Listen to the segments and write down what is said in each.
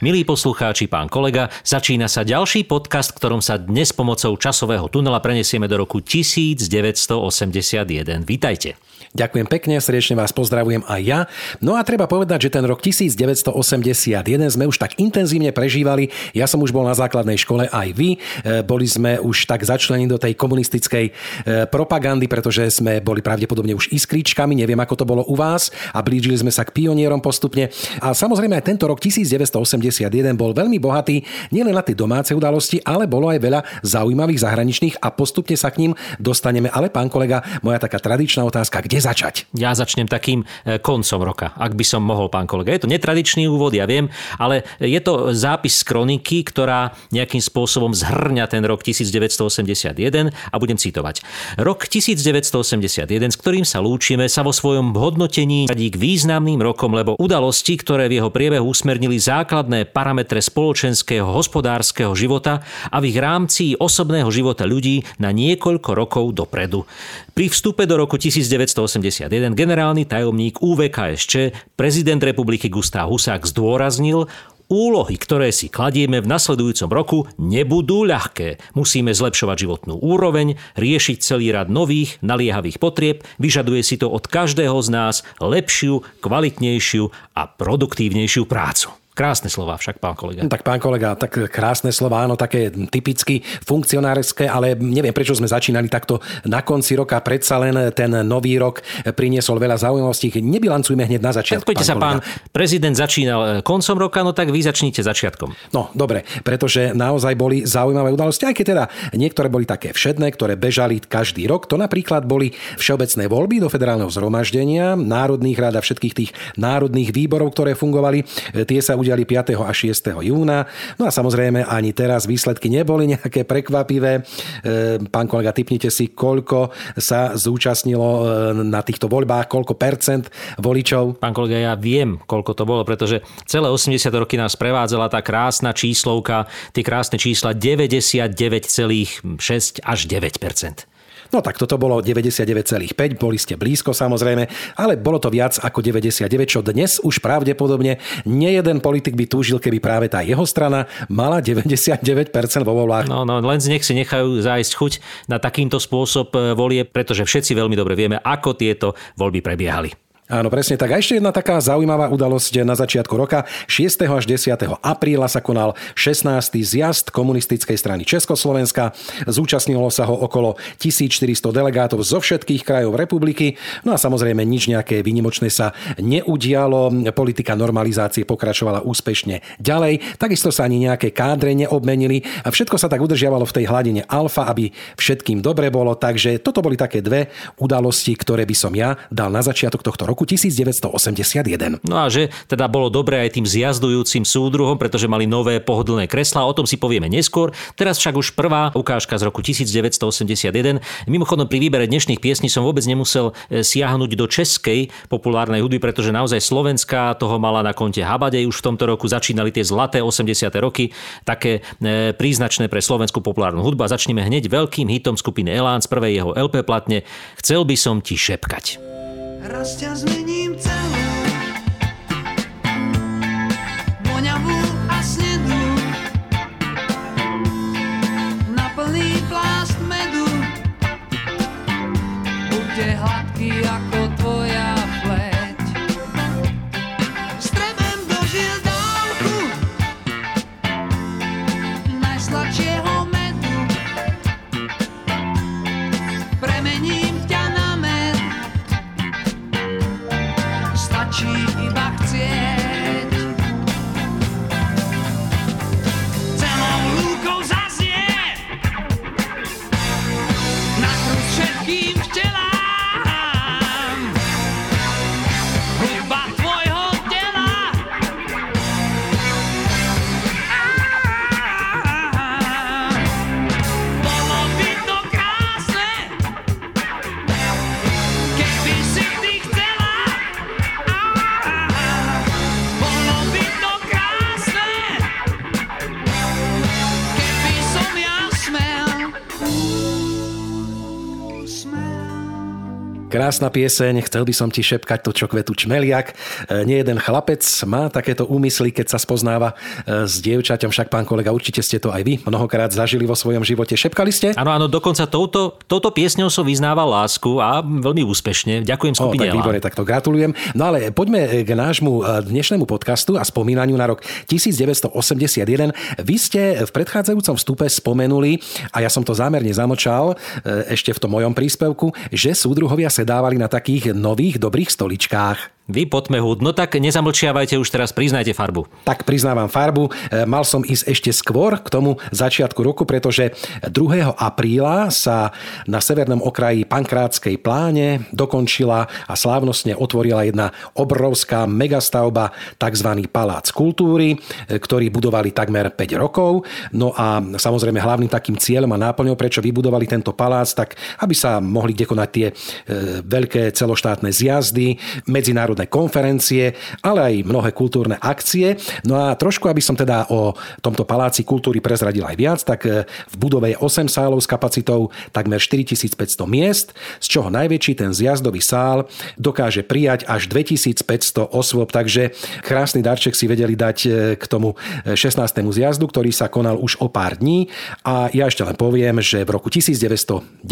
Milí poslucháči, pán kolega, začína sa ďalší podcast, ktorom sa dnes pomocou časového tunela prenesieme do roku 1981. Vítajte. Ďakujem pekne, srdečne vás pozdravujem aj ja. No a treba povedať, že ten rok 1981 sme už tak intenzívne prežívali. Ja som už bol na základnej škole, aj vy. E, boli sme už tak začlení do tej komunistickej e, propagandy, pretože sme boli pravdepodobne už iskričkami, neviem ako to bolo u vás a blížili sme sa k pionierom postupne. A samozrejme aj tento rok 1981 bol veľmi bohatý nielen na tie domáce udalosti, ale bolo aj veľa zaujímavých zahraničných a postupne sa k ním dostaneme. Ale pán kolega, moja taká tradičná otázka, kde začať? Ja začnem takým e, koncom roka, ak by som mohol, pán kolega. Je to netradičný úvod, ja viem, ale je to zápis z kroniky, ktorá nejakým spôsobom zhrňa ten rok 1981 a budem citovať. Rok 1981, s ktorým sa lúčime, sa vo svojom hodnotení radí k významným rokom, lebo udalosti, ktoré v jeho priebehu usmernili základné parametre spoločenského hospodárskeho života a v ich rámci osobného života ľudí na niekoľko rokov dopredu. Pri vstupe do roku 1981 generálny tajomník UVKSČ prezident republiky Gustav Husák zdôraznil, Úlohy, ktoré si kladieme v nasledujúcom roku, nebudú ľahké. Musíme zlepšovať životnú úroveň, riešiť celý rad nových, naliehavých potrieb, vyžaduje si to od každého z nás lepšiu, kvalitnejšiu a produktívnejšiu prácu. Krásne slova však, pán kolega. Tak pán kolega, tak krásne slova, áno, také typicky funkcionárske, ale neviem, prečo sme začínali takto na konci roka. Predsa len ten nový rok priniesol veľa zaujímavostí. Nebilancujme hneď na začiatku. Pán sa, kolega. pán prezident začínal koncom roka, no tak vy začnite začiatkom. No, dobre, pretože naozaj boli zaujímavé udalosti, aj keď teda niektoré boli také všedné, ktoré bežali každý rok. To napríklad boli všeobecné voľby do federálneho zhromaždenia, národných rád a všetkých tých národných výborov, ktoré fungovali. Tie sa udiali 5. a 6. júna. No a samozrejme ani teraz výsledky neboli nejaké prekvapivé. E, pán kolega, typnite si, koľko sa zúčastnilo e, na týchto voľbách, koľko percent voličov. Pán kolega, ja viem, koľko to bolo, pretože celé 80 roky nás prevádzala tá krásna číslovka, tie krásne čísla 99,6 až 9 No tak toto bolo 99,5, boli ste blízko samozrejme, ale bolo to viac ako 99, čo dnes už pravdepodobne nejeden politik by túžil, keby práve tá jeho strana mala 99% vo voľbách. No, no, len nech si nechajú zájsť chuť na takýmto spôsob e, volie, pretože všetci veľmi dobre vieme, ako tieto voľby prebiehali. Áno, presne tak. A ešte jedna taká zaujímavá udalosť na začiatku roka. 6. až 10. apríla sa konal 16. zjazd komunistickej strany Československa. Zúčastnilo sa ho okolo 1400 delegátov zo všetkých krajov republiky. No a samozrejme nič nejaké výnimočné sa neudialo. Politika normalizácie pokračovala úspešne ďalej. Takisto sa ani nejaké kádre neobmenili a všetko sa tak udržiavalo v tej hladine alfa, aby všetkým dobre bolo. Takže toto boli také dve udalosti, ktoré by som ja dal na začiatok tohto roku roku 1981. No a že teda bolo dobré aj tým zjazdujúcim súdruhom, pretože mali nové pohodlné kreslá, o tom si povieme neskôr. Teraz však už prvá ukážka z roku 1981. Mimochodom pri výbere dnešných piesní som vôbec nemusel e, siahnuť do českej populárnej hudby, pretože naozaj Slovenská toho mala na konte Habadej. Už v tomto roku začínali tie zlaté 80. roky, také e, príznačné pre slovenskú populárnu hudbu. A začneme hneď veľkým hitom skupiny Elán z prvej jeho LP platne Chcel by som ti šepkať. Raz ťa zmením celú Krásna pieseň, chcel by som ti šepkať to, čo kvetu čmeliak. E, nie jeden chlapec má takéto úmysly, keď sa spoznáva e, s dievčaťom, však pán kolega, určite ste to aj vy mnohokrát zažili vo svojom živote. Šepkali ste? Áno, áno, dokonca touto, touto piesňou som vyznával lásku a veľmi úspešne. Ďakujem skupine. O, tak výborne, tak to gratulujem. No ale poďme k nášmu e, dnešnému podcastu a spomínaniu na rok 1981. Vy ste v predchádzajúcom vstupe spomenuli, a ja som to zámerne zamočal ešte v tom mojom príspevku, že súdruhovia sedávali na takých nových dobrých stoličkách. Vy poďme hud. No tak nezamlčiavajte už teraz, priznajte farbu. Tak priznávam farbu. E, mal som ísť ešte skôr k tomu začiatku roku, pretože 2. apríla sa na severnom okraji Pankrátskej pláne dokončila a slávnostne otvorila jedna obrovská megastavba, tzv. Palác kultúry, e, ktorý budovali takmer 5 rokov. No a samozrejme hlavným takým cieľom a náplňou, prečo vybudovali tento palác, tak aby sa mohli kde konať tie e, veľké celoštátne zjazdy, medzinárodné medzinárodné konferencie, ale aj mnohé kultúrne akcie. No a trošku, aby som teda o tomto paláci kultúry prezradil aj viac, tak e, v budove je 8 sálov s kapacitou takmer 4500 miest, z čoho najväčší ten zjazdový sál dokáže prijať až 2500 osôb, takže krásny darček si vedeli dať e, k tomu 16. E, zjazdu, ktorý sa konal už o pár dní a ja ešte len poviem, že v roku 1995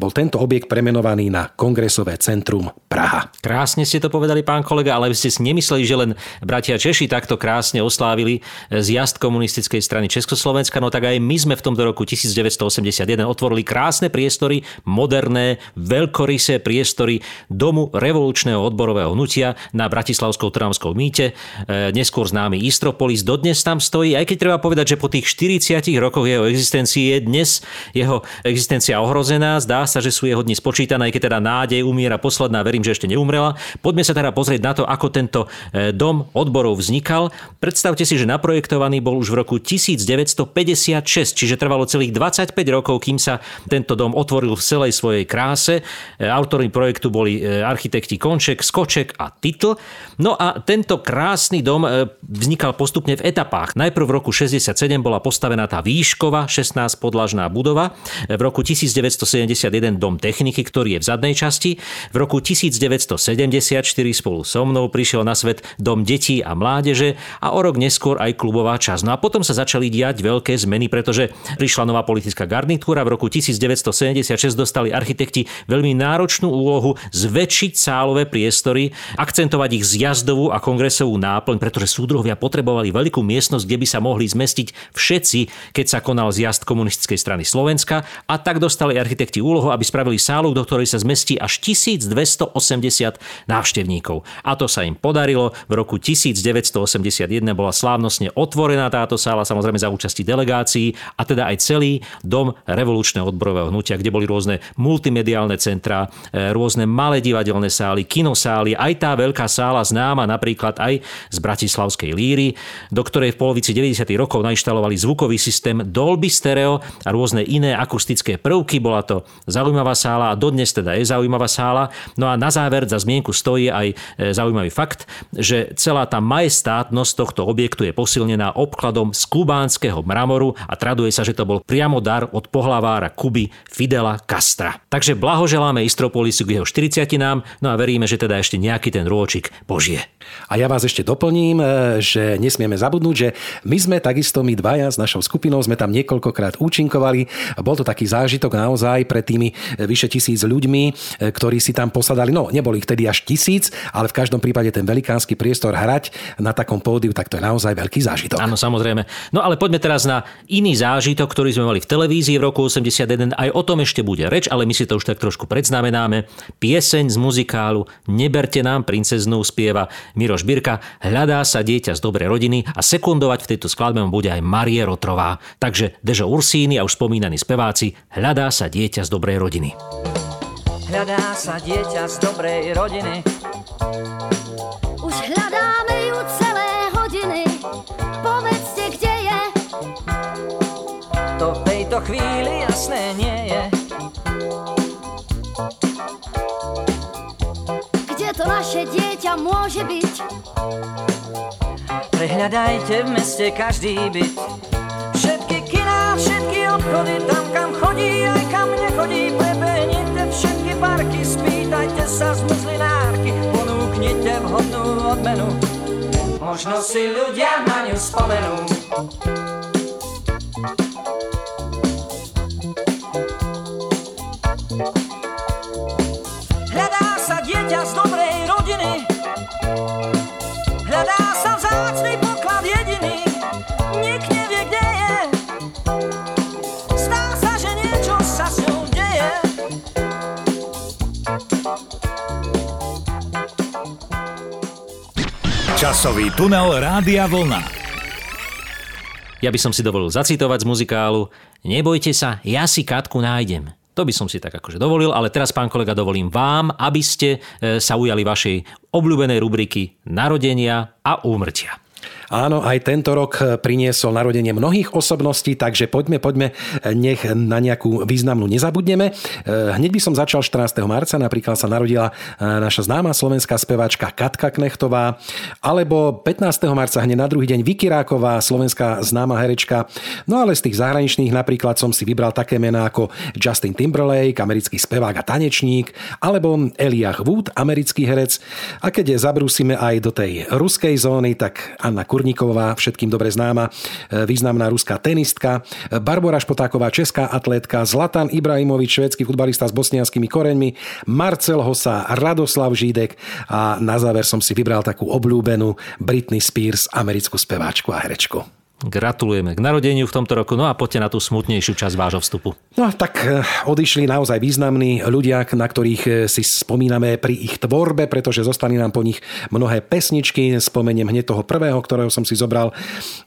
bol tento objekt premenovaný na Kongresové centrum Praha. Krásne ste to povedali, pán kolega, ale ste si nemysleli, že len bratia Češi takto krásne oslávili zjazd komunistickej strany Československa, no tak aj my sme v tomto roku 1981 otvorili krásne priestory, moderné, veľkorysé priestory Domu revolučného odborového hnutia na Bratislavskou Trnavskou mýte, e, neskôr známy Istropolis. Dodnes tam stojí, aj keď treba povedať, že po tých 40 rokoch jeho existencie je dnes jeho existencia ohrozená. Zdá sa, že sú jeho dni spočítané, aj keď teda nádej umiera posledná, verím, že ešte neumrela. Poďme sa teda pozrieť na to, ako tento e, dom odborov vznikal. Predstavte si, že naprojektovaný bol už v roku 1956, čiže trvalo celých 25 rokov, kým sa tento dom otvoril v celej svojej kráse. E, autormi projektu boli e, architekti Konček, Skoček a Titl. No a tento krásny dom vznikal postupne v etapách. Najprv v roku 67 bola postavená tá výšková 16 podlažná budova. V roku 1971 dom techniky, ktorý je v zadnej časti. V roku 1970 1954 spolu so mnou prišiel na svet Dom detí a mládeže a o rok neskôr aj klubová časť. No a potom sa začali diať veľké zmeny, pretože prišla nová politická garnitúra. V roku 1976 dostali architekti veľmi náročnú úlohu zväčšiť sálové priestory, akcentovať ich zjazdovú a kongresovú náplň, pretože súdruhovia potrebovali veľkú miestnosť, kde by sa mohli zmestiť všetci, keď sa konal zjazd komunistickej strany Slovenska a tak dostali architekti úlohu, aby spravili sálu, do ktorej sa zmestí až 1280 návštevníkov návštevníkov. A to sa im podarilo. V roku 1981 bola slávnostne otvorená táto sála, samozrejme za účasti delegácií a teda aj celý dom revolučného odborového hnutia, kde boli rôzne multimediálne centrá, e, rôzne malé divadelné sály, kinosály, aj tá veľká sála známa napríklad aj z Bratislavskej líry, do ktorej v polovici 90. rokov nainštalovali zvukový systém Dolby Stereo a rôzne iné akustické prvky. Bola to zaujímavá sála a dodnes teda je zaujímavá sála. No a na záver za zmienku stojí aj e, zaujímavý fakt, že celá tá majestátnosť tohto objektu je posilnená obkladom z kubánskeho mramoru a traduje sa, že to bol priamo dar od pohlavára Kuby Fidela Castra. Takže blahoželáme Istropolisu k jeho 40 no a veríme, že teda ešte nejaký ten rôčik požije. A ja vás ešte doplním, e, že nesmieme zabudnúť, že my sme takisto my dvaja s našou skupinou sme tam niekoľkokrát účinkovali. Bol to taký zážitok naozaj pre tými e, vyše tisíc ľuďmi, ktorí si tam posadali. No, neboli ich tedy až tisíc, ale v každom prípade ten velikánsky priestor hrať na takom pódiu, tak to je naozaj veľký zážitok. Áno, samozrejme. No ale poďme teraz na iný zážitok, ktorý sme mali v televízii v roku 81. Aj o tom ešte bude reč, ale my si to už tak trošku predznamenáme. Pieseň z muzikálu Neberte nám princeznú spieva Miroš Birka. Hľadá sa dieťa z dobrej rodiny a sekundovať v tejto skladbe bude aj Marie Rotrová. Takže Dežo Ursíny a už spomínaní speváci Hľadá sa dieťa z dobrej rodiny. Hľadá sa dieťa z dobrej rodiny. Už hľadáme ju celé hodiny. Povedzte, kde je. To v tejto chvíli jasné nie je. Naše dieťa môže byť? Prehľadajte v meste každý byt. Všetky kiná, všetky obchody, tam kam chodí, aj kam nechodí, prebehnite všetky parky, spýtajte sa z muzlinárky, ponúknite vhodnú odmenu. Možno si ľudia na ňu spomenú. Časový tunel Rádia Vlna. Ja by som si dovolil zacitovať z muzikálu Nebojte sa, ja si Katku nájdem. To by som si tak akože dovolil, ale teraz, pán kolega, dovolím vám, aby ste e, sa ujali vašej obľúbenej rubriky Narodenia a úmrtia. Áno, aj tento rok priniesol narodenie mnohých osobností, takže poďme, poďme, nech na nejakú významnú nezabudneme. Hneď by som začal 14. marca, napríklad sa narodila naša známa slovenská speváčka Katka Knechtová, alebo 15. marca hneď na druhý deň Vicky Ráková, slovenská známa herečka. No ale z tých zahraničných napríklad som si vybral také mená ako Justin Timberlake, americký spevák a tanečník, alebo Elijah Wood, americký herec. A keď zabrúsime aj do tej ruskej zóny, tak Anna Kur Kurníková, všetkým dobre známa, e, významná ruská tenistka, Barbara Špotáková, česká atlétka, Zlatan Ibrahimovič, švédsky futbalista s bosnianskými koreňmi, Marcel Hosa, Radoslav Žídek a na záver som si vybral takú obľúbenú Britney Spears, americkú speváčku a herečku. Gratulujeme k narodeniu v tomto roku, no a poďte na tú smutnejšiu časť vášho vstupu. No tak e, odišli naozaj významní ľudia, na ktorých e, si spomíname pri ich tvorbe, pretože zostali nám po nich mnohé pesničky. Spomeniem hneď toho prvého, ktorého som si zobral.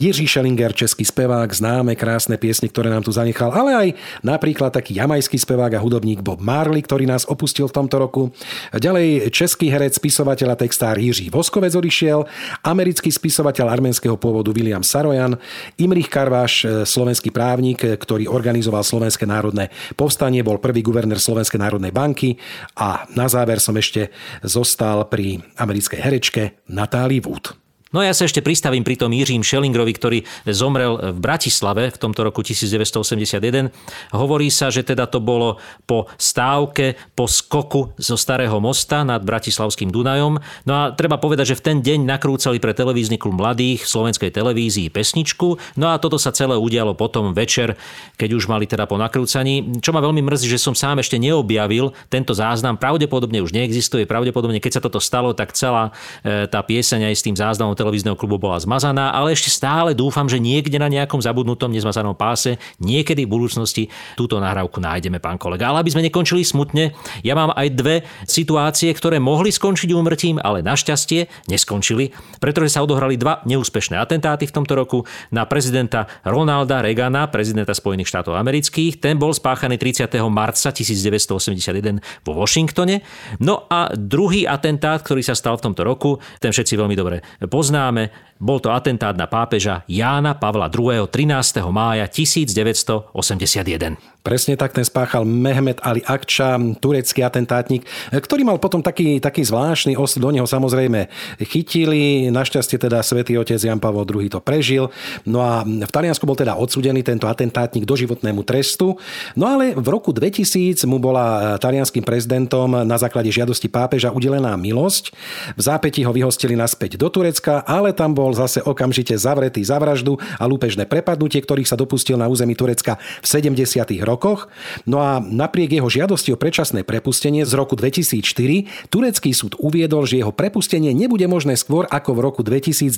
Jiří Schellinger, český spevák, známe krásne piesne, ktoré nám tu zanechal, ale aj napríklad taký jamajský spevák a hudobník Bob Marley, ktorý nás opustil v tomto roku. Ďalej český herec, spisovateľ a textár Jiří Voskovec odišiel, americký spisovateľ arménskeho pôvodu William Sarojan, Imrich Karváš, e, slovenský právnik, e, ktorý organizoval Slovenské národné povstanie, bol prvý guvernér Slovenskej národnej banky a na záver som ešte zostal pri americkej herečke Natálii Wood. No ja sa ešte pristavím pri tom Jiřím Schellingerovi, ktorý zomrel v Bratislave v tomto roku 1981. Hovorí sa, že teda to bolo po stávke, po skoku zo Starého mosta nad Bratislavským Dunajom. No a treba povedať, že v ten deň nakrúcali pre televízny klub mladých v slovenskej televízii pesničku. No a toto sa celé udialo potom večer, keď už mali teda po nakrúcaní. Čo ma veľmi mrzí, že som sám ešte neobjavil tento záznam. Pravdepodobne už neexistuje. Pravdepodobne, keď sa toto stalo, tak celá e, tá pieseň aj s tým záznamom televízneho klubu bola zmazaná, ale ešte stále dúfam, že niekde na nejakom zabudnutom nezmazanom páse niekedy v budúcnosti túto nahrávku nájdeme, pán kolega. Ale aby sme nekončili smutne, ja mám aj dve situácie, ktoré mohli skončiť úmrtím, ale našťastie neskončili, pretože sa odohrali dva neúspešné atentáty v tomto roku na prezidenta Ronalda Reagana, prezidenta Spojených štátov amerických. Ten bol spáchaný 30. marca 1981 vo Washingtone. No a druhý atentát, ktorý sa stal v tomto roku, ten všetci veľmi dobre poznáme poznáme, bol to atentát na pápeža Jána Pavla II. 13. mája 1981. Presne tak ten spáchal Mehmet Ali Akča, turecký atentátnik, ktorý mal potom taký, taký zvláštny osud. Do neho samozrejme chytili. Našťastie teda svätý otec Jan Pavel II to prežil. No a v Taliansku bol teda odsudený tento atentátnik do životnému trestu. No ale v roku 2000 mu bola talianským prezidentom na základe žiadosti pápeža udelená milosť. V zápäti ho vyhostili naspäť do Turecka, ale tam bol zase okamžite zavretý za vraždu a lúpežné prepadnutie, ktorých sa dopustil na území Turecka v 70. rokoch. No a napriek jeho žiadosti o predčasné prepustenie z roku 2004 turecký súd uviedol, že jeho prepustenie nebude možné skôr ako v roku 2010.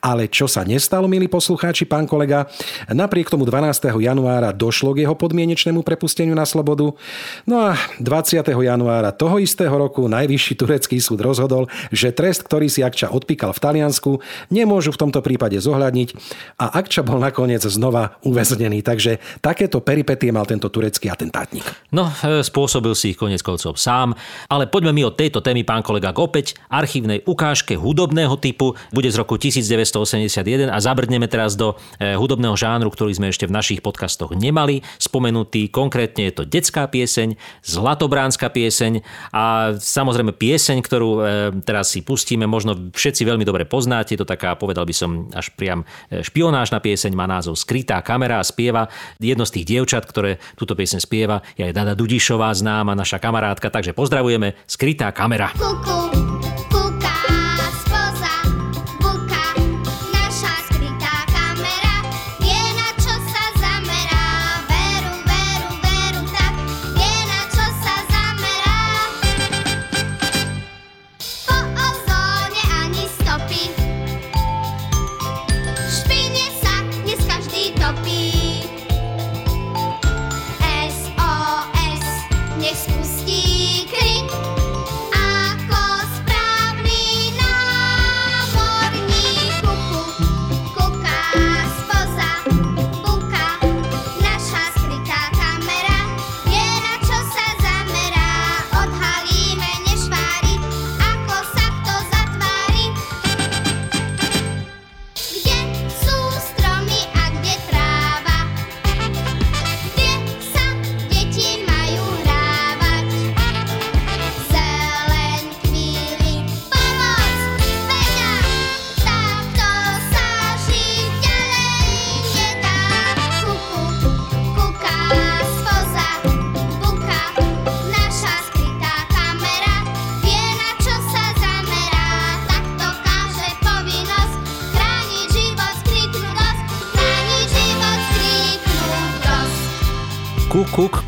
Ale čo sa nestalo, milí poslucháči, pán kolega? Napriek tomu 12. januára došlo k jeho podmienečnému prepusteniu na slobodu. No a 20. januára toho istého roku najvyšší turecký súd rozhodol, že trest, ktorý si Akča odpíkal v Taliansku, nemôžu v tomto prípade zohľadniť a Akča bol nakoniec znova uväznený. Takže takéto peripetie mal tento turecký atentátnik? No, e, spôsobil si ich konec koncov sám, ale poďme mi od tejto témy, pán kolega, k opäť archívnej ukážke hudobného typu. Bude z roku 1981 a zabrdneme teraz do e, hudobného žánru, ktorý sme ešte v našich podcastoch nemali spomenutý. Konkrétne je to detská pieseň, zlatobránska pieseň a samozrejme pieseň, ktorú e, teraz si pustíme, možno všetci veľmi dobre poznáte. To taká, povedal by som, až priam e, špionážna pieseň, má názov Skrytá kamera a spieva. Jedno z tých dievčat, ktoré túto pieseň spieva, je aj Dada Dudišová známa, naša kamarátka, takže pozdravujeme Skrytá kamera. Kuku,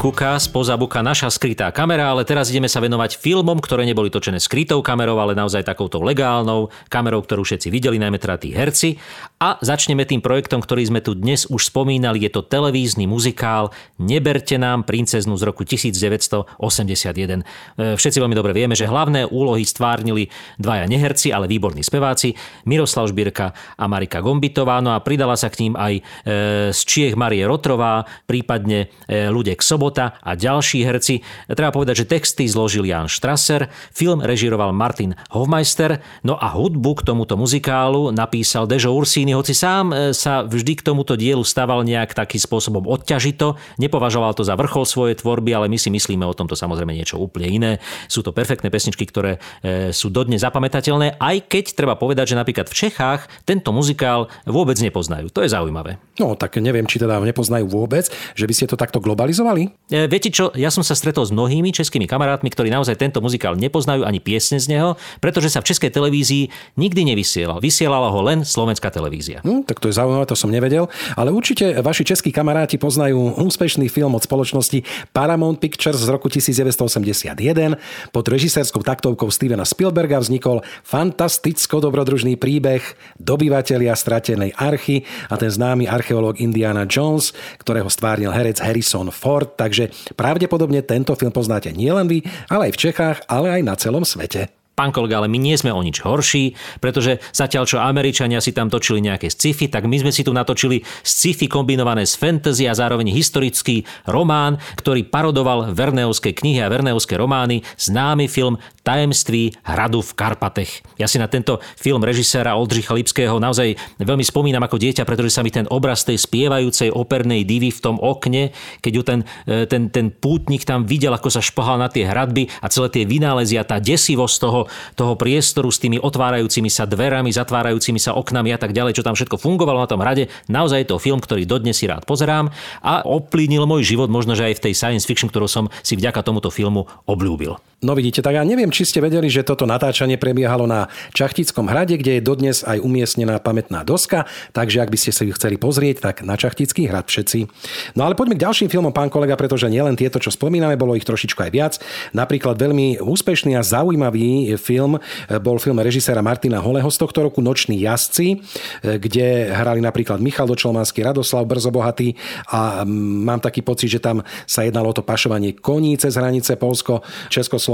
Kuka, spoza buka, naša skrytá kamera, ale teraz ideme sa venovať filmom, ktoré neboli točené skrytou kamerou, ale naozaj takouto legálnou kamerou, ktorú všetci videli, najmä teda tí herci. A začneme tým projektom, ktorý sme tu dnes už spomínali, je to televízny muzikál Neberte nám princeznú z roku 1981. E, Všetci veľmi dobre vieme, že hlavné úlohy stvárnili dvaja neherci, ale výborní speváci, Miroslav Žbírka a Marika Gombitová, no a pridala sa k ním aj e, z Čiech Marie Rotrová, prípadne e, Ludek Sobota a ďalší herci. Treba povedať, že texty zložil Jan Strasser, film režiroval Martin Hofmeister, no a hudbu k tomuto muzikálu napísal Dežo Ursíny, hoci sám e, sa vždy k tomuto dielu staval nejak takým spôsobom odťažito, nepovažoval to za vrchol svojej tvorby, ale my si myslíme o tomto samozrejme niečo úplne iné. Sú to perfektné pesničky, ktoré e, sú dodnes zapamätateľné, aj keď treba povedať, že napríklad v Čechách tento muzikál vôbec nepoznajú. To je zaujímavé. No, tak neviem, či teda nepoznajú vôbec, že by ste to takto globalizovali? E, Viete čo, ja som sa stretol s mnohými českými kamarátmi, ktorí naozaj tento muzikál nepoznajú ani piesne z neho, pretože sa v českej televízii nikdy nevysielal. Vysielala ho len slovenská televízia. Hm, tak to je zaujímavé, to som nevedel. Ale určite vaši českí kamaráti poznajú úspešný film od spoločnosti Paramount Pictures z roku 1981. Pod režisérskou taktovkou Stevena Spielberga vznikol fantasticko dobrodružný príbeh dobyvatelia stratenej archy a ten známy archeológ Indiana Jones, ktorého stvárnil herec Harrison Ford. Takže pravdepodobne tento film poznáte nielen vy, ale aj v Čechách, ale aj na celom svete. Pán kolega, ale my nie sme o nič horší, pretože zatiaľ čo Američania si tam točili nejaké sci-fi, tak my sme si tu natočili sci-fi kombinované s fantasy a zároveň historický román, ktorý parodoval Verneovské knihy a Verneovské romány, známy film Tajemství hradu v Karpatech. Ja si na tento film režiséra Oldřicha Lipského naozaj veľmi spomínam ako dieťa, pretože sa mi ten obraz tej spievajúcej opernej divy v tom okne, keď ju ten, e, ten, ten pútnik tam videl, ako sa šplhal na tie hradby a celé tie vynálezy a tá desivosť toho, toho priestoru s tými otvárajúcimi sa dverami, zatvárajúcimi sa oknami a tak ďalej, čo tam všetko fungovalo na tom hrade. Naozaj je to film, ktorý dodnes si rád pozerám a oplínil môj život možno, že aj v tej science fiction, ktorú som si vďaka tomuto filmu obľúbil. No vidíte, tak ja neviem, či ste vedeli, že toto natáčanie prebiehalo na Čachtickom hrade, kde je dodnes aj umiestnená pamätná doska, takže ak by ste si ju chceli pozrieť, tak na Čachtický hrad všetci. No ale poďme k ďalším filmom, pán kolega, pretože nielen tieto, čo spomíname, bolo ich trošičku aj viac. Napríklad veľmi úspešný a zaujímavý film bol film režiséra Martina Holeho z tohto roku Noční jazdci, kde hrali napríklad Michal Dočolmanský, Radoslav Brzobohatý a mám taký pocit, že tam sa jednalo o to pašovanie koní cez hranice Polsko,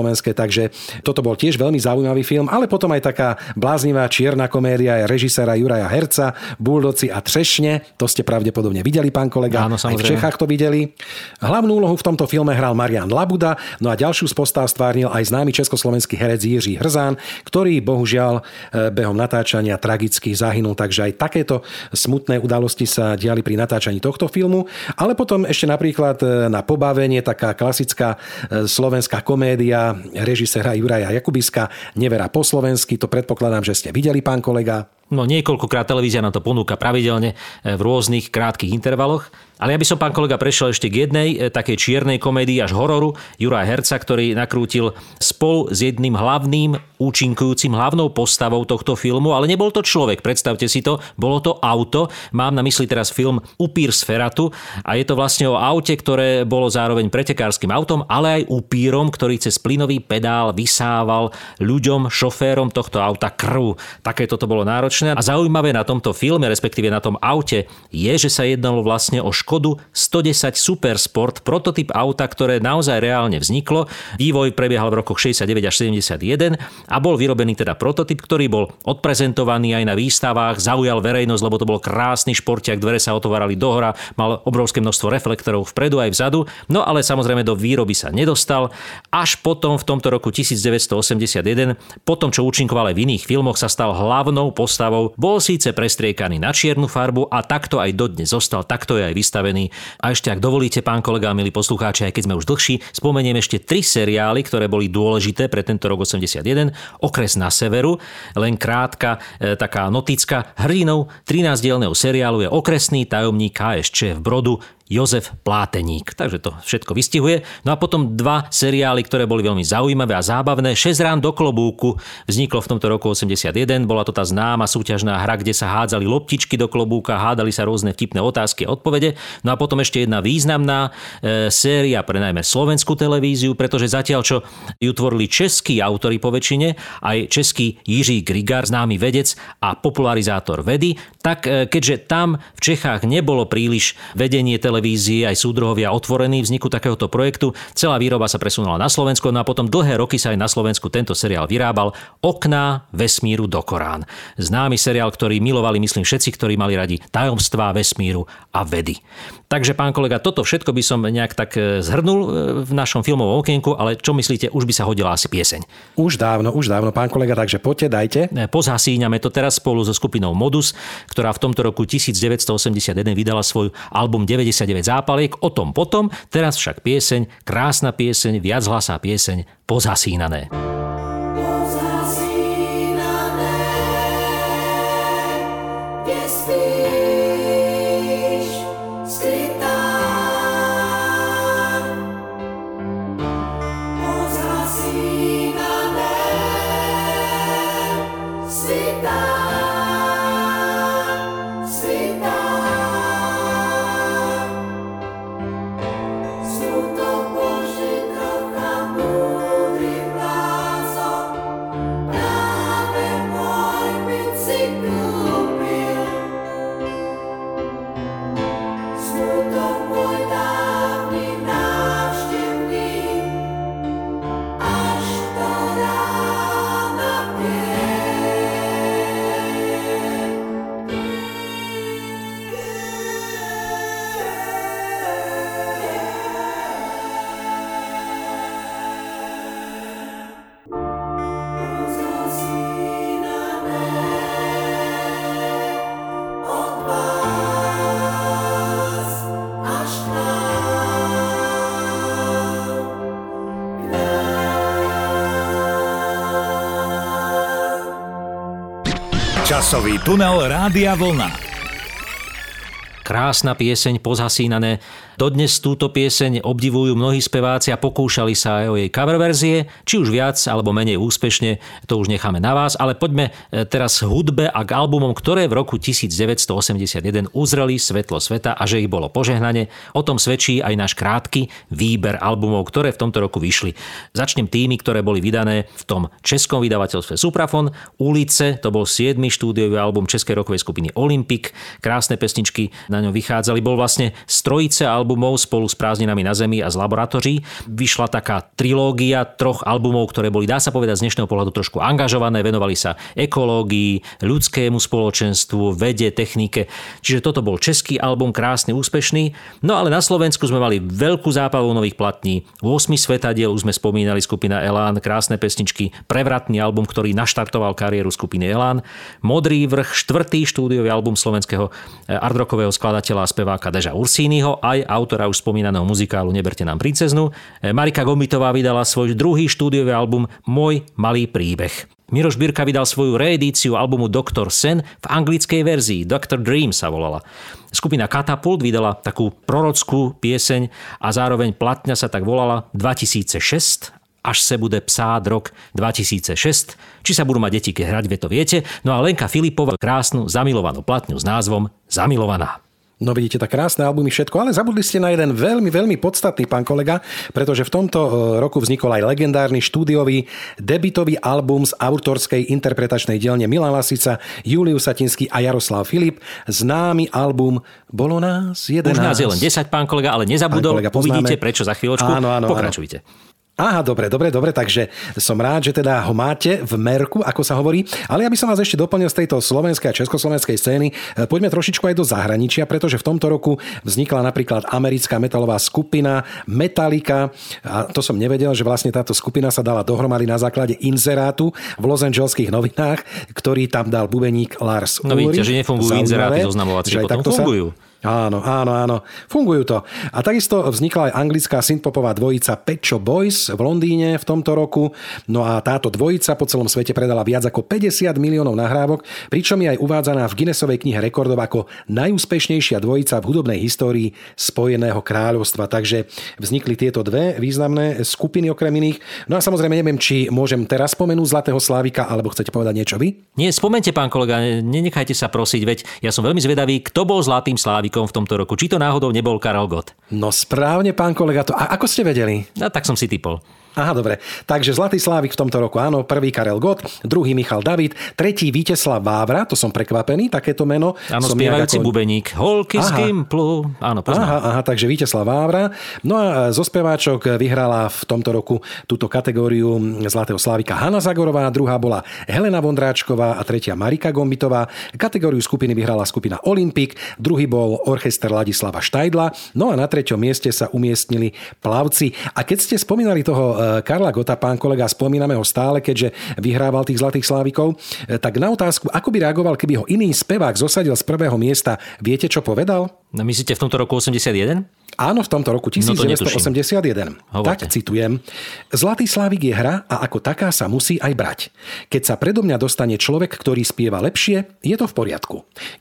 Československé, takže toto bol tiež veľmi zaujímavý film, ale potom aj taká bláznivá čierna komédia režiséra Juraja Herca, Buldoci a Třešne, to ste pravdepodobne videli, pán kolega, Áno, aj v. Čechách to videli. Hlavnú úlohu v tomto filme hral Marian Labuda, no a ďalšiu z postav stvárnil aj známy československý herec Jiří Hrzán, ktorý bohužiaľ e, behom natáčania tragicky zahynul, takže aj takéto smutné udalosti sa diali pri natáčaní tohto filmu, ale potom ešte napríklad e, na pobavenie taká klasická e, slovenská komédia režiséra Juraja Jakubiska Nevera po slovensky. To predpokladám, že ste videli, pán kolega. No niekoľkokrát televízia nám to ponúka pravidelne e, v rôznych krátkých intervaloch. Ale ja by som, pán kolega, prešiel ešte k jednej e, takej čiernej komédii až hororu Jura Herca, ktorý nakrútil spolu s jedným hlavným účinkujúcim hlavnou postavou tohto filmu, ale nebol to človek, predstavte si to, bolo to auto. Mám na mysli teraz film Upír z Feratu a je to vlastne o aute, ktoré bolo zároveň pretekárskym autom, ale aj upírom, ktorý cez plynový pedál vysával ľuďom, šoférom tohto auta krv. Také toto bolo náročné. A zaujímavé na tomto filme, respektíve na tom aute, je, že sa jednalo vlastne o Škodu 110 Supersport, prototyp auta, ktoré naozaj reálne vzniklo. Vývoj prebiehal v rokoch 69 až 71 a bol vyrobený teda prototyp, ktorý bol odprezentovaný aj na výstavách, zaujal verejnosť, lebo to bol krásny športiak, dvere sa otvárali dohora, mal obrovské množstvo reflektorov vpredu aj vzadu, no ale samozrejme do výroby sa nedostal. Až potom v tomto roku 1981, potom čo účinkoval aj v iných filmoch, sa stal hlavnou postavou, bol síce prestriekaný na čiernu farbu a takto aj dodnes zostal, takto je aj vystavený nastavený. A ešte, ak dovolíte, pán kolega, milí poslucháči, aj keď sme už dlhší, spomeniem ešte tri seriály, ktoré boli dôležité pre tento rok 81. Okres na severu, len krátka, e, taká notická. Hrdinou 13-dielného seriálu je okresný tajomník KSČ v Brodu Jozef Pláteník. Takže to všetko vystihuje. No a potom dva seriály, ktoré boli veľmi zaujímavé a zábavné. 6 rán do klobúku vzniklo v tomto roku 81. Bola to tá známa súťažná hra, kde sa hádzali loptičky do klobúka, hádali sa rôzne vtipné otázky a odpovede. No a potom ešte jedna významná e, séria pre najmä slovenskú televíziu, pretože zatiaľ čo ju tvorili českí autory po väčšine, aj český Jiří Grigar, známy vedec a popularizátor vedy, tak e, keďže tam v Čechách nebolo príliš vedenie televízie televízii aj súdruhovia otvorení vzniku takéhoto projektu. Celá výroba sa presunula na Slovensko, no a potom dlhé roky sa aj na Slovensku tento seriál vyrábal Okná vesmíru do Korán. Známy seriál, ktorý milovali, myslím, všetci, ktorí mali radi tajomstvá vesmíru a vedy. Takže, pán kolega, toto všetko by som nejak tak e, zhrnul e, v našom filmovom okienku, ale čo myslíte, už by sa hodila asi pieseň? Už dávno, už dávno, pán kolega, takže poďte, dajte. E, pozasíňame to teraz spolu so skupinou Modus, ktorá v tomto roku 1981 vydala svoj album 99 zápaliek, o tom potom, teraz však pieseň, krásna pieseň, viac hlasá pieseň, pozasínané. Časový tunel Rádia Vlna. Krásna pieseň pozhasínané Dodnes túto pieseň obdivujú mnohí speváci a pokúšali sa aj o jej cover verzie, či už viac alebo menej úspešne, to už necháme na vás, ale poďme e, teraz k hudbe a k albumom, ktoré v roku 1981 uzreli svetlo sveta a že ich bolo požehnanie. O tom svedčí aj náš krátky výber albumov, ktoré v tomto roku vyšli. Začnem tými, ktoré boli vydané v tom českom vydavateľstve Suprafon. Ulice, to bol 7. štúdiový album českej rokovej skupiny Olympic. Krásne pesničky na ňom vychádzali. Bol vlastne strojice album albumov spolu s prázdninami na Zemi a z laboratórií. Vyšla taká trilógia troch albumov, ktoré boli, dá sa povedať, z dnešného pohľadu trošku angažované, venovali sa ekológii, ľudskému spoločenstvu, vede, technike. Čiže toto bol český album, krásny, úspešný. No ale na Slovensku sme mali veľkú zápalu nových platní. 8 svetadiel už sme spomínali skupina Elán, krásne pesničky, prevratný album, ktorý naštartoval kariéru skupiny Elán. Modrý vrch, štvrtý štúdiový album slovenského eh, ardrokového skladateľa a speváka Deža Ursínyho, aj autora už spomínaného muzikálu Neberte nám princeznu. E, Marika Gombitová vydala svoj druhý štúdiový album Môj malý príbeh. Miroš Birka vydal svoju reedíciu albumu Dr. Sen v anglickej verzii, Dr. Dream sa volala. Skupina Katapult vydala takú prorockú pieseň a zároveň platňa sa tak volala 2006 až se bude psát rok 2006. Či sa budú mať deti keď hrať, vie to viete. No a Lenka Filipová krásnu zamilovanú platňu s názvom Zamilovaná. No vidíte, tak krásne albumy všetko, ale zabudli ste na jeden veľmi, veľmi podstatný, pán kolega, pretože v tomto e, roku vznikol aj legendárny štúdiový debitový album z autorskej interpretačnej dielne Milan Lasica, Julius Satinsky a Jaroslav Filip. Známy album Bolo nás 11. Už nás je len 10, pán kolega, ale nezabudol. Pán kolega, poznáme. Uvidíte prečo za chvíľočku. Áno, áno, áno. Aha, dobre, dobre, dobre, takže som rád, že teda ho máte v merku, ako sa hovorí. Ale ja by som vás ešte doplnil z tejto slovenskej a československej scény. E, Poďme trošičku aj do zahraničia, pretože v tomto roku vznikla napríklad americká metalová skupina Metallica. A to som nevedel, že vlastne táto skupina sa dala dohromady na základe inzerátu v Los Angeleských novinách, ktorý tam dal bubeník Lars No vidíte, Ulrich. že nefungujú inzeráty zoznamovacie, potom takto sa- fungujú. Áno, áno, áno. Fungujú to. A takisto vznikla aj anglická synthpopová dvojica Pet Shop Boys v Londýne v tomto roku. No a táto dvojica po celom svete predala viac ako 50 miliónov nahrávok, pričom je aj uvádzaná v Guinnessovej knihe rekordov ako najúspešnejšia dvojica v hudobnej histórii Spojeného kráľovstva. Takže vznikli tieto dve významné skupiny okrem iných. No a samozrejme neviem, či môžem teraz spomenúť Zlatého Slávika, alebo chcete povedať niečo vy? Nie, spomente, pán kolega, nenechajte sa prosiť, veď ja som veľmi zvedavý, kto bol zlatým slávikom v tomto roku. Či to náhodou nebol Karel Gott. No správne, pán kolega. To, a ako ste vedeli? No tak som si typol. Aha, dobre. Takže Zlatý Slávik v tomto roku, áno, prvý Karel Gott, druhý Michal David, tretí Víteslav Vávra, to som prekvapený, takéto meno. Áno, som spievajúci nejak bubeník. Holky Aha. Gimplu. Áno, poznám. Aha, aha, takže Víteslav Vávra. No a zo speváčok vyhrala v tomto roku túto kategóriu Zlatého Slávika Hanna Zagorová, druhá bola Helena Vondráčková a tretia Marika Gombitová. Kategóriu skupiny vyhrala skupina Olympik, druhý bol orchester Ladislava Štajdla, no a na treťom mieste sa umiestnili plavci. A keď ste spomínali toho e, Karla Gota, pán kolega, spomíname ho stále, keďže vyhrával tých Zlatých Slávikov, e, tak na otázku, ako by reagoval, keby ho iný spevák zosadil z prvého miesta, viete, čo povedal? No, myslíte v tomto roku 81? Áno, v tomto roku No to netuším. 1981. Hovorte. tak citujem. Zlatý Slávik je hra a ako taká sa musí aj brať. Keď sa predo mňa dostane človek, ktorý spieva lepšie, je to v poriadku.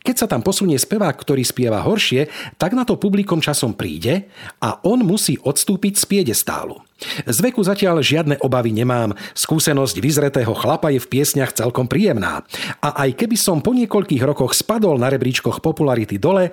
Keď sa tam posunie spevák, ktorý spieva horšie, tak na to publikom časom príde a on musí odstúpiť z piedestálu. Z veku zatiaľ žiadne obavy nemám. Skúsenosť vyzretého chlapa je v piesniach celkom príjemná. A aj keby som po niekoľkých rokoch spadol na rebríčkoch popularity dole,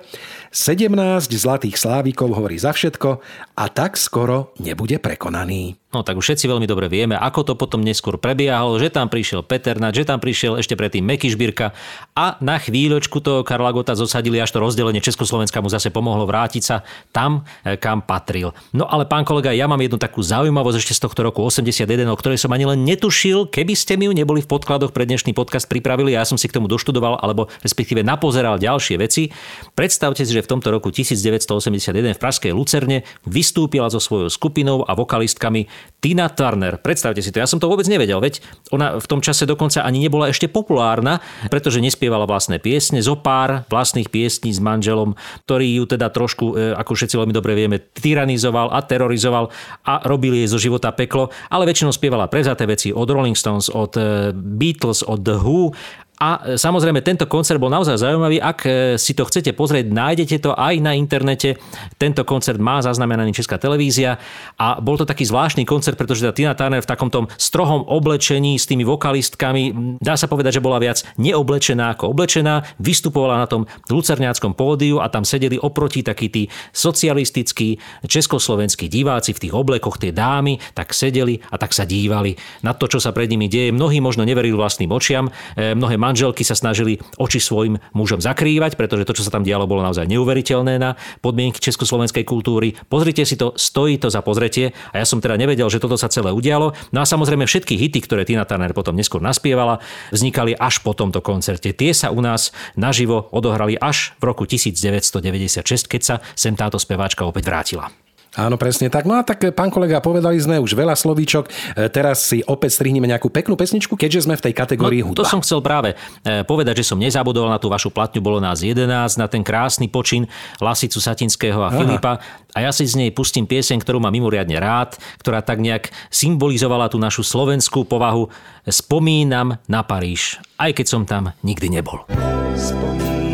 17 zlatých slávikov hovorí za všetko a tak skoro nebude prekonaný. No tak už všetci veľmi dobre vieme, ako to potom neskôr prebiehalo, že tam prišiel Peternat, že tam prišiel ešte predtým Meky Žbírka a na chvíľočku toho Karla Gota zosadili, až to rozdelenie Československa mu zase pomohlo vrátiť sa tam, eh, kam patril. No ale pán kolega, ja mám jednu takú zaujímavosť ešte z tohto roku 81, o ktorej som ani len netušil, keby ste mi ju neboli v podkladoch pre dnešný podcast pripravili, ja som si k tomu doštudoval, alebo respektíve napozeral ďalšie veci. Predstavte si, že v tomto roku 1981 v Pražskej Lucerne vystúpila so svojou skupinou a vokalistkami Tina Turner. Predstavte si to, ja som to vôbec nevedel, veď ona v tom čase dokonca ani nebola ešte populárna, pretože nespievala vlastné piesne, zo pár vlastných piesní s manželom, ktorý ju teda trošku, e, ako všetci veľmi dobre vieme, tyranizoval a terorizoval a robili jej zo života peklo, ale väčšinou spievala prevzaté veci od Rolling Stones, od e, Beatles, od The Who a e, samozrejme, tento koncert bol naozaj zaujímavý. Ak e, si to chcete pozrieť, nájdete to aj na internete. Tento koncert má zaznamenaný Česká televízia a bol to taký zvláštny koncert, pretože tá Tina Turner v takom tom strohom oblečení s tými vokalistkami, dá sa povedať, že bola viac neoblečená ako oblečená, vystupovala na tom lucerňáckom pódiu a tam sedeli oproti takí tí socialistickí československí diváci v tých oblekoch, tie dámy, tak sedeli a tak sa dívali na to, čo sa pred nimi deje. Mnohí možno neverili vlastným očiam, e, mnohé manželky sa snažili oči svojim mužom zakrývať, pretože to, čo sa tam dialo, bolo naozaj neuveriteľné na podmienky československej kultúry. Pozrite si to, stojí to za pozretie a ja som teda nevedel, že toto sa celé udialo. No a samozrejme všetky hity, ktoré Tina Turner potom neskôr naspievala, vznikali až po tomto koncerte. Tie sa u nás naživo odohrali až v roku 1996, keď sa sem táto speváčka opäť vrátila. Áno, presne tak. No a tak, pán kolega, povedali sme už veľa slovíčok. E, Teraz si opäť strihneme nejakú peknú pesničku, keďže sme v tej kategórii No, hudba. to som chcel práve e, povedať, že som nezabudol na tú vašu platňu, bolo nás 11, na ten krásny počin Lasicu Satinského a Filipa. A ja si z nej pustím pieseň, ktorú mám mimoriadne rád, ktorá tak nejak symbolizovala tú našu slovenskú povahu. Spomínam na Paríž, aj keď som tam nikdy nebol. Spomínam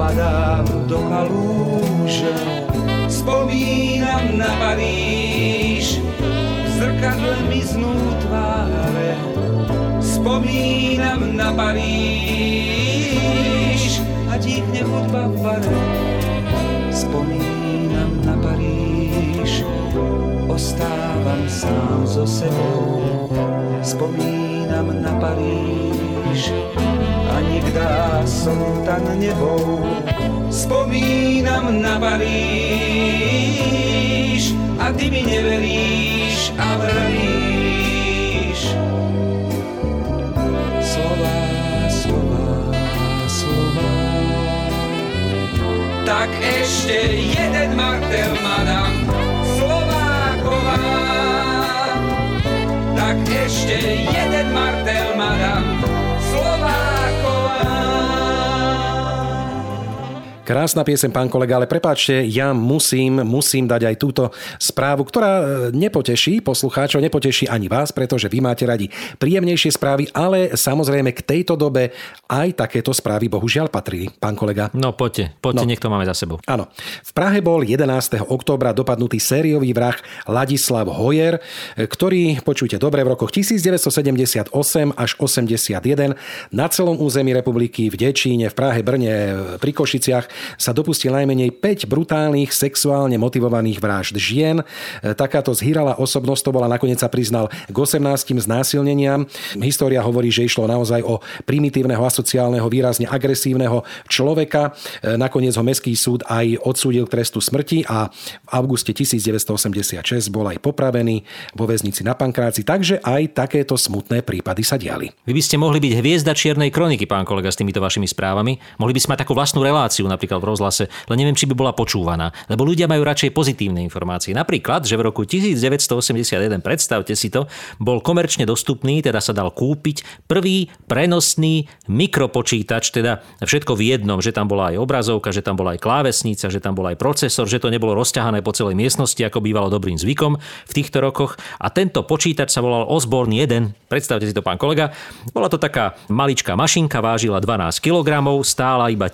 padám do kalúže. Spomínam na Paríž, zrkadle miznú tváre. Spomínam na Paríž a díkne hudba v bare. Spomínam na Paríž, ostávam sám so sebou. Spomínam na Paríž, som tam nebol. Spomínam na Paríž, a ty mi neveríš a vravíš. Slova, slova, slova. Tak ešte jeden martel madam Slováková Tak ešte jeden martel madam Krásna piesem, pán kolega, ale prepáčte, ja musím, musím dať aj túto správu, ktorá e, nepoteší poslucháčov, nepoteší ani vás, pretože vy máte radi príjemnejšie správy, ale samozrejme k tejto dobe aj takéto správy bohužiaľ patrili, pán kolega. No poďte, poďte, No. no. nech to máme za sebou. Áno. V Prahe bol 11. októbra dopadnutý sériový vrah Ladislav Hojer, ktorý, počujte dobre, v rokoch 1978 až 81 na celom území republiky v Dečíne, v Prahe, Brne, pri Košiciach sa dopustil najmenej 5 brutálnych sexuálne motivovaných vražd žien. Takáto zhýrala osobnosť to bola nakoniec sa priznal k 18 znásilneniam. História hovorí, že išlo naozaj o primitívneho, asociálneho, výrazne agresívneho človeka. Nakoniec ho Mestský súd aj odsúdil k trestu smrti a v auguste 1986 bol aj popravený vo väznici na Pankráci. Takže aj takéto smutné prípady sa diali. Vy by ste mohli byť hviezda čiernej kroniky, pán kolega, s týmito vašimi správami. Mohli by sme mať takú vlastnú reláciu napríklad v rozhlase, len neviem, či by bola počúvaná. Lebo ľudia majú radšej pozitívne informácie. Napríklad, že v roku 1981, predstavte si to, bol komerčne dostupný, teda sa dal kúpiť prvý prenosný mikropočítač, teda všetko v jednom, že tam bola aj obrazovka, že tam bola aj klávesnica, že tam bol aj procesor, že to nebolo rozťahané po celej miestnosti, ako bývalo dobrým zvykom v týchto rokoch. A tento počítač sa volal Osborne 1. Predstavte si to, pán kolega. Bola to taká maličká mašinka, vážila 12 kg, stála iba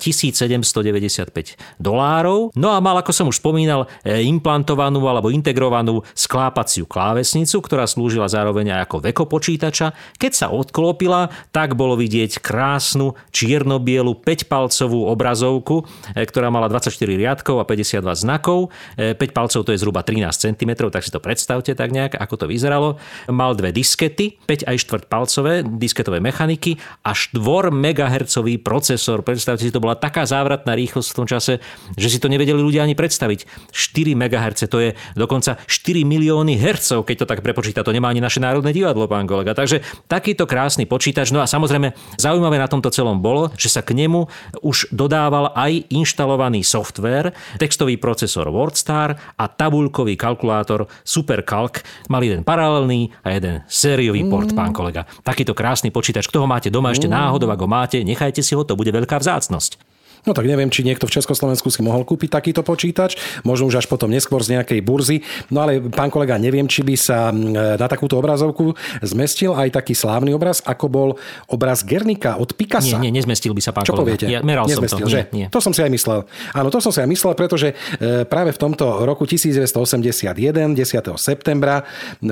1795 dolárov. No a mal, ako som už spomínal, e, implantovanú alebo integrovanú sklápaciu klávesnicu, ktorá slúžila zároveň aj ako veko počítača. Keď sa odklopila, tak bolo vidieť krásnu čierno-bielu 5-palcovú obrazovku, e, ktorá mala 24 riadkov a 52 znakov. 5 palcov to je zhruba 13 cm, tak si to predstavte tak nejak, ako to vyzeralo. Mal dve diskety, 5 aj 4 palcové disketové mechaniky a 4 MHz procesor. Predstavte si, to bola taká závratná rýchlosť v tom čase, že si to nevedeli ľudia ani predstaviť. 4 MHz, to je dokonca 4 milióny hercov, keď to tak prepočíta. To nemá ani naše národné divadlo, pán kolega. Takže takýto krásny počítač. No a samozrejme, zaujímavé na tomto celom bolo, že sa k nemu už dodával aj inštalovaný software, textový procesor WordStar a tabuľkový kalkulátor SuperCalc. Mal jeden paralelný a jeden sériový port, pán kolega. Takýto krásny počítač. Kto ho máte doma ešte náhodou, ak ho máte, nechajte si ho, to bude veľká vzácnosť. No tak neviem, či niekto v Československu si mohol kúpiť takýto počítač, možno už až potom neskôr z nejakej burzy. No ale pán kolega, neviem, či by sa na takúto obrazovku zmestil aj taký slávny obraz, ako bol obraz Gernika od Picasa. Nie, nie, nezmestil by sa, pán Čo kolega. poviete? Ja meral Nezmestil, som to. že? Nie, nie. To som si aj myslel. Áno, to som si aj myslel, pretože e, práve v tomto roku 1981, 10. septembra,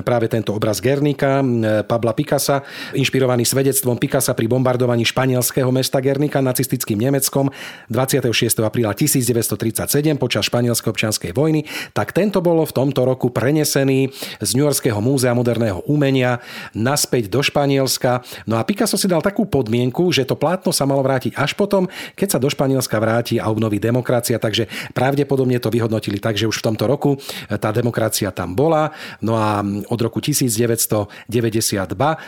práve tento obraz Gernika Pabla Picasa, inšpirovaný svedectvom Picasa pri bombardovaní španielského mesta Gernika nacistickým Nemeckom, 26. apríla 1937 počas španielskej občianskej vojny, tak tento bol v tomto roku prenesený z New Yorkského múzea moderného umenia naspäť do Španielska. No a Picasso si dal takú podmienku, že to plátno sa malo vrátiť až potom, keď sa do Španielska vráti a obnoví demokracia, takže pravdepodobne to vyhodnotili tak, že už v tomto roku tá demokracia tam bola. No a od roku 1992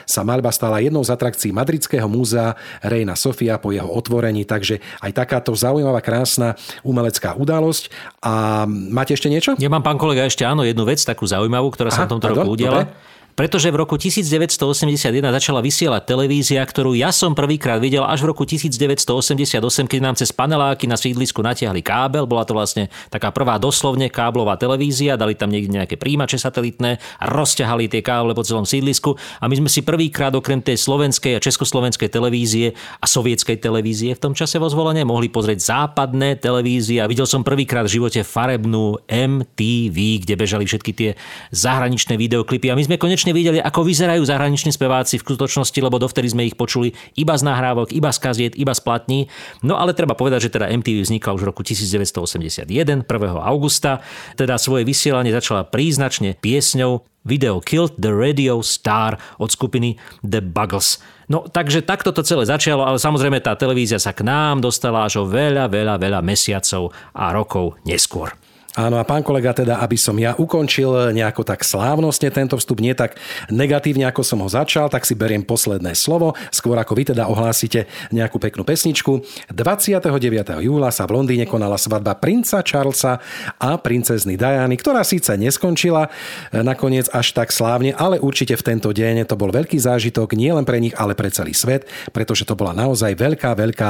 sa maľba stala jednou z atrakcií Madridského múzea Reina Sofia po jeho otvorení, takže aj takáto zaujímavá, krásna umelecká udalosť. A máte ešte niečo? Ja mám, pán kolega, ešte áno, jednu vec takú zaujímavú, ktorá sa Aha, v tomto pardon, roku udiala. dobre. Pretože v roku 1981 začala vysielať televízia, ktorú ja som prvýkrát videl až v roku 1988, keď nám cez paneláky na sídlisku natiahli kábel. Bola to vlastne taká prvá doslovne káblová televízia, dali tam niekde nejaké príjimače satelitné a rozťahali tie káble po celom sídlisku. A my sme si prvýkrát okrem tej slovenskej a československej televízie a sovietskej televízie v tom čase vo zvolenie mohli pozrieť západné televízie a videl som prvýkrát v živote farebnú MTV, kde bežali všetky tie zahraničné videoklipy a my sme konečne videli, ako vyzerajú zahraniční speváci v skutočnosti, lebo dovtedy sme ich počuli iba z nahrávok, iba z kaziet, iba z platní. No ale treba povedať, že teda MTV vznikla už v roku 1981, 1. augusta, teda svoje vysielanie začala príznačne piesňou Video Killed the Radio Star od skupiny The Buggles. No takže takto to celé začalo, ale samozrejme tá televízia sa k nám dostala až o veľa, veľa, veľa mesiacov a rokov neskôr. Áno a pán kolega, teda aby som ja ukončil nejako tak slávnostne tento vstup, nie tak negatívne, ako som ho začal, tak si beriem posledné slovo, skôr ako vy teda ohlásite nejakú peknú pesničku. 29. júla sa v Londýne konala svadba princa Charlesa a princezny Diany, ktorá síce neskončila e, nakoniec až tak slávne, ale určite v tento deň to bol veľký zážitok nielen pre nich, ale pre celý svet, pretože to bola naozaj veľká, veľká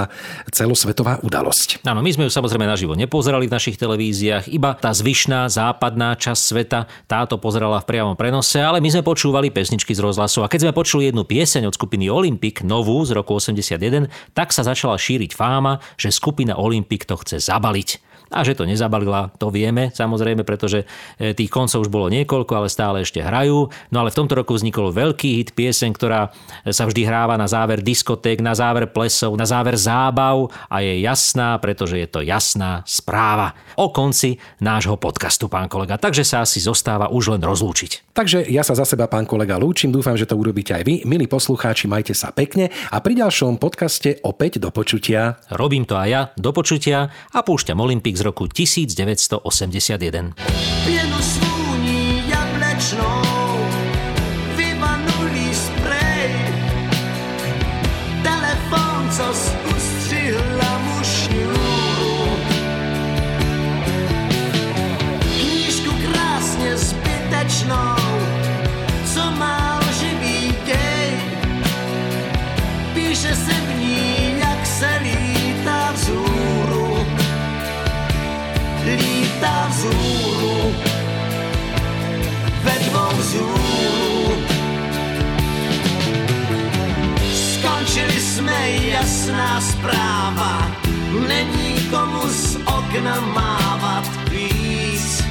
celosvetová udalosť. Áno, my sme ju samozrejme naživo nepozerali v našich televíziách, iba tá zvyšná západná časť sveta táto pozerala v priamom prenose, ale my sme počúvali pesničky z rozhlasu a keď sme počuli jednu pieseň od skupiny Olympic, novú z roku 81, tak sa začala šíriť fáma, že skupina Olympic to chce zabaliť. A že to nezabalila, to vieme, samozrejme, pretože e, tých koncov už bolo niekoľko, ale stále ešte hrajú. No ale v tomto roku vznikol veľký hit pieseň, ktorá sa vždy hráva na záver diskoték, na záver plesov, na záver zábav a je jasná, pretože je to jasná správa o konci nášho podcastu, pán kolega. Takže sa asi zostáva už len rozlúčiť. Takže ja sa za seba, pán kolega, lúčim, dúfam, že to urobíte aj vy. Milí poslucháči, majte sa pekne a pri ďalšom podcaste opäť do počutia. Robím to aj ja, do počutia a púšťam Olympik z roku 1981. Pienu svúni jablečnou Vyvanulý jasná zpráva, není komu z okna mávat víc.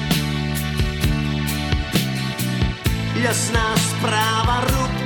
Jasná zpráva, rub,